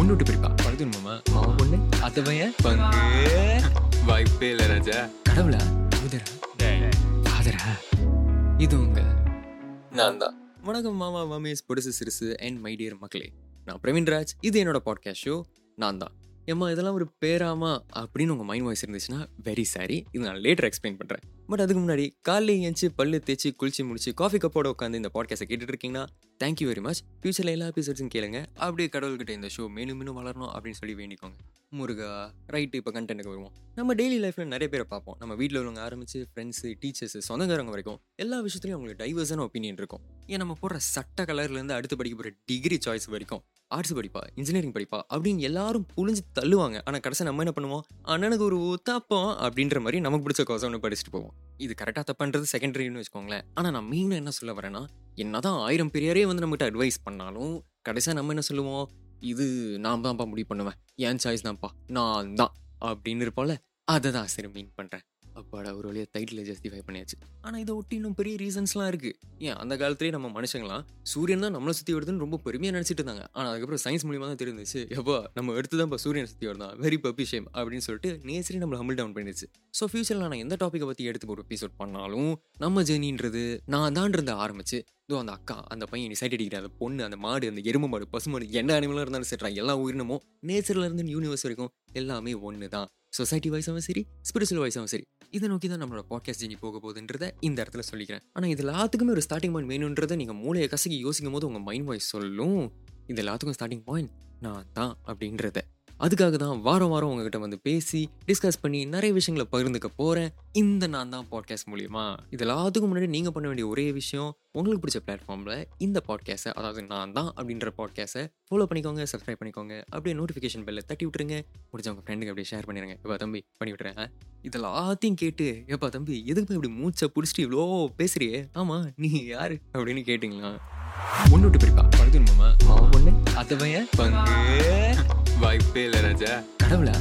ஒன்று விட்டு பிரிப்பா பழுது மாமா. மாமா பொண்ணு? அத்தை பையன் பங்கு. வாய்ப்பே இல்லை ராஜா. கடவுளா? உதரா ஃபாதரா? இது உங்க? நான் தான். வணக்கம் மாமா மாமேஸ் பொடுசு சிறுசு அண்ட் மை டியர் மக்களே. நான் பிரவீன் ராஜ். இது என்னோட பாட்காஸ்ட் ஷோ நான் தான். ஏம்மா இதெல்லாம் ஒரு பேராமா அப்படின்னு உங்கள் மைண்ட் வாய்ஸ் இருந்துச்சுன்னா வெரி சாரி இது நான் லேட்டர் எக்ஸ்பிளைன் பண்ணுறேன் பட் அதுக்கு முன்னாடி காலையில் ஏஞ்சி பல்லு தேய்ச்சி குளிச்சு முடிச்சு காஃபி கப்போட உட்காந்து இந்த பாட்காஸ்ட்டை கேட்டுட்டு இருக்கீங்கன்னா தேங்க்யூ வெரி மச் ஃபியூச்சரில் எல்லா எபிசோட்ஸும் கேளுங்க. அப்படியே கடவுள்கிட்ட இந்த ஷோ மேலும் மேலும் வளரணும் அப்படின்னு சொல்லி வேண்டிக்கோங்க. முருகா ரைட்டு இப்போ கண்டென்ட்டுக்கு வருவோம். நம்ம டெய்லி லைஃப்பில் நிறைய பேரை பார்ப்போம். நம்ம வீட்டில் உள்ளவங்க ஆரம்பிச்சு ஃப்ரெண்ட்ஸு டீச்சர்ஸ் சொந்தக்காரங்க வரைக்கும் எல்லா விஷயத்துலையும் அவங்களுக்கு டைவர்ஸான ஒப்பீனியன் இருக்கும். ஏன் நம்ம போடுற சட்ட கலர்லேருந்து அடுத்து படிக்க போகிற டிகிரி சாய்ஸ் வரைக்கும் ஆர்ட்ஸ் படிப்பா இன்ஜினியரிங் படிப்பா அப்படின்னு எல்லாரும் புழிஞ்சு தள்ளுவாங்க. ஆனால் கடைசி நம்ம என்ன பண்ணுவோம்? அண்ணனுக்கு ஒரு ஊத்தாப்பம் அப்படின்ற மாதிரி நமக்கு பிடிச்ச கோசம் ஒன்று படிச்சுட்டு போவோம். இது கரெக்டாக தப்புன்றது செகண்டரின்னு வச்சுக்கோங்களேன். ஆனால் நான் மீன் என்ன சொல்ல வரேன்னா என்னதான் ஆயிரம் பெரியாரே வந்து நம்மகிட்ட அட்வைஸ் பண்ணாலும் கடைசியாக நம்ம என்ன சொல்லுவோம்? இது நான் தான்ப்பா முடிவு பண்ணுவேன். என் சாய்ஸ் தான்ப்பா. நான் தான் அப்படின்னு இருப்போம்ல அதை தான் சரி மீன் பண்ணுறேன் அப்பாடா ஒரு வழியாக டைட்டில் ஜஸ்டிஃபை பண்ணியாச்சு. ஆனால் இதை ஒட்டி இன்னும் பெரிய ரீசன்ஸ்லாம் இருக்குது ஏன் அந்த காலத்துலேயே நம்ம மனுஷங்களாம் சூரியன் தான் நம்மளை சுற்றி வருதுன்னு ரொம்ப பெருமையாக நினச்சிட்டு இருந்தாங்க. ஆனால் அதுக்கப்புறம் சயின்ஸ் மூலியமாக தான் தெரிஞ்சிச்சு. எப்போ நம்ம எடுத்து தான் இப்போ சூரியனை சுற்றி வருதான் வெரி பப்பி ஷேம் அப்படின்னு சொல்லிட்டு நேச்சரே நம்மளை ஹம்பிள் டவுன் பண்ணிடுச்சு. ஸோ ஃபியூச்சரில் நான் எந்த டாப்பிக்கை பற்றி எடுத்து ஒரு எபிசோட் பண்ணாலும் நம்ம ஜேர்னின்றது நான் தான்றத ஆரம்பிச்சு இதோ அந்த அக்கா அந்த பையன் சைட் அடிக்கிற அந்த பொண்ணு அந்த மாடு அந்த எருமை மாடு பசு மாடு என்ன அனிமலாக இருந்தாலும் சரி எல்லா உயிரினமும் நேச்சர்ல இருந்து யூனிவர்ஸ் வரைக்கும் எல்லாமே ஒன்று தான் சொசைட்டி வைஸாகவும் சரி ஸ்பிரிச்சுவல் வைஸாகவும் சரி இதை நோக்கி தான் நம்மளோட பாட்காஸ்ட் ஜெனி போக போகுதுன்றத இந்த இடத்துல சொல்லிக்கிறேன். ஆனால் இது எல்லாத்துக்குமே ஒரு ஸ்டார்டிங் பாயிண்ட் வேணுன்றதை நீங்கள் மூளையை கசக்கி யோசிக்கும் போது உங்கள் மைண்ட் வாய்ஸ் சொல்லும். இது எல்லாத்துக்கும் ஸ்டார்டிங் பாயிண்ட் நான் தான் அப்படின்றத. அதுக்காக தான் வாரம் வாரம் உங்ககிட்ட வந்து பேசி டிஸ்கஸ் பண்ணி நிறைய விஷயங்களை பகிர்ந்துக்க போகிறேன் இந்த நான் தான் பாட்காஸ்ட் மூலியமா. இது எல்லாத்துக்கும் முன்னாடி நீங்கள் பண்ண வேண்டிய ஒரே விஷயம் உங்களுக்கு பிடிச்ச பிளாட்ஃபார்மில் இந்த பாட்காஸ்ட்டை அதாவது நான் தான் அப்படின்ற பாட்காஸ்ட்டை ஃபாலோ பண்ணிக்கோங்க சப்ஸ்கிரைப் பண்ணிக்கோங்க. அப்படியே நோட்டிஃபிகேஷன் பெல்ல தட்டி விட்டுருங்க. முடிஞ்ச உங்கள் ஃப்ரெண்டுக்கு அப்படியே ஷேர் பண்ணிடுங்க எப்பா தம்பி பண்ணி விட்டுறேன் இதெல்லாத்தையும் கேட்டு எப்பா தம்பி எதுக்கு இப்படி மூச்சை பிடிச்சிட்டு இவ்வளோ பேசுறியே? ஆமாம் நீ யாரு? அப்படின்னு கேட்டிங்களா? ஒன்று விட்டு பிரிப்பா. பழுது மாமா மாமா பொண்ணு. அத்தை பையன் பங்கு. வாய்ப்பே இல்லை ராஜா. கடவுளா